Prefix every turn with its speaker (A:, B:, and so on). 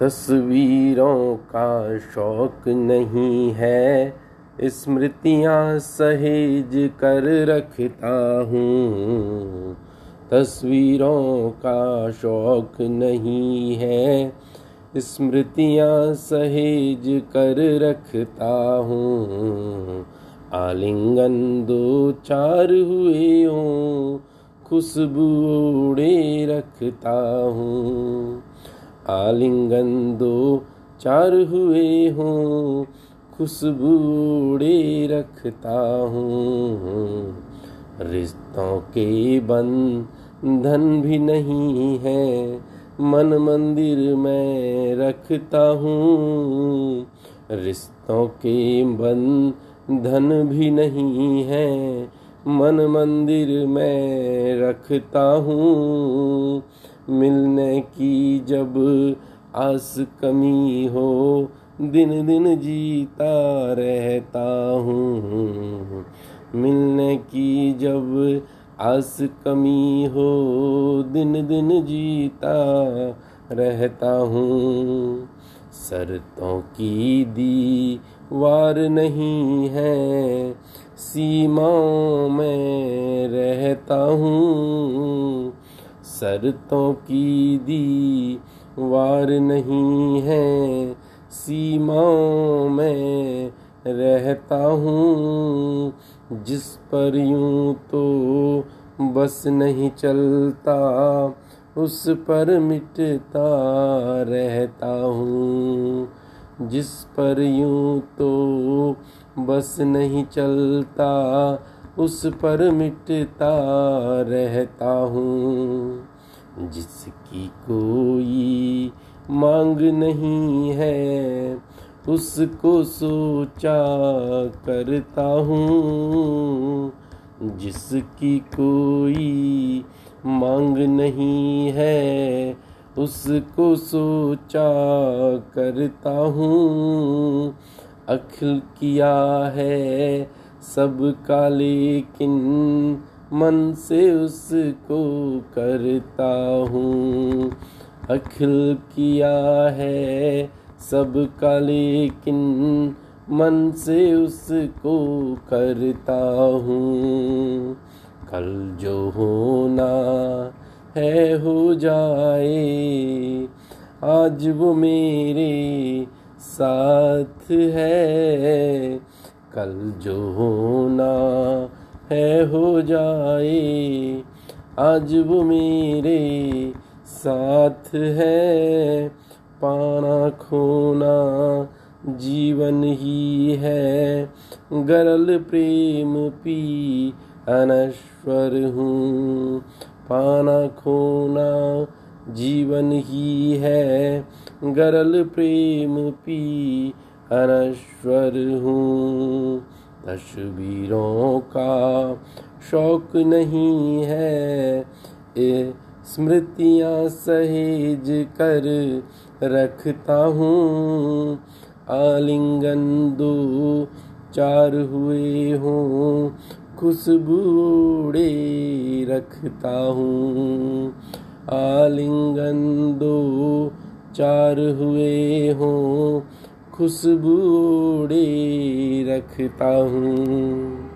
A: तस्वीरों का शौक नहीं है। स्मृतियाँ सहेज कर रखता हूँ। तस्वीरों का शौक नहीं है। स्मृतियाँ सहेज कर रखता हूँ। आलिंगन दो चार हुए हों, खुशबू उड़े रखता हूँ। आलिंगन दो चार हुए हों, खुशबूड़े रखता हूँ। रिश्तों के बंधन भी नहीं है, मन मंदिर में रखता हूँ। रिश्तों के बंधन भी नहीं है, मन मंदिर में रखता हूँ। मिलने की जब आस कमी हो, दिन दिन जीता रहता हूँ। मिलने की जब आस कमी हो, दिन दिन जीता रहता हूँ। शर्तों की दीवार नहीं है, सीमाओं में रहता हूँ। शर्तों की दी वार नहीं है। सीमाओं में रहता हूँ, जिस पर यूँ तो बस नहीं चलता, उस पर मिटता रहता हूँ, जिस पर यूँ तो बस नहीं चलता उस पर मिटता रहता हूँ। जिसकी कोई मांग नहीं है, उसको सोचा करता हूँ। जिसकी कोई मांग नहीं है, उसको सोचा करता हूँ। अखिल किया है सब का लेकिन मन से उसको करता हूँ। अखिल किया है सब का लेकिन मन से उसको करता हूँ। कल जो होना है हो जाए, आज वो मेरे साथ है। कल जो होना है हो जाए, आज वो मेरे साथ है। पाना खोना जीवन ही है, गरल प्रेम पी अनश्वर हूँ। पाना खोना जीवन ही है, गरल प्रेम पी अनश्वर हूँ। तस्वीरों का शौक नहीं है। ए स्मृतियाँ सहेज कर रखता हूँ। आलिंगन दो चार हुए हों। खुशबूड़े रखता हूँ। आलिंगन दो चार हुए हों। खुशबूड़े रखता हूँ।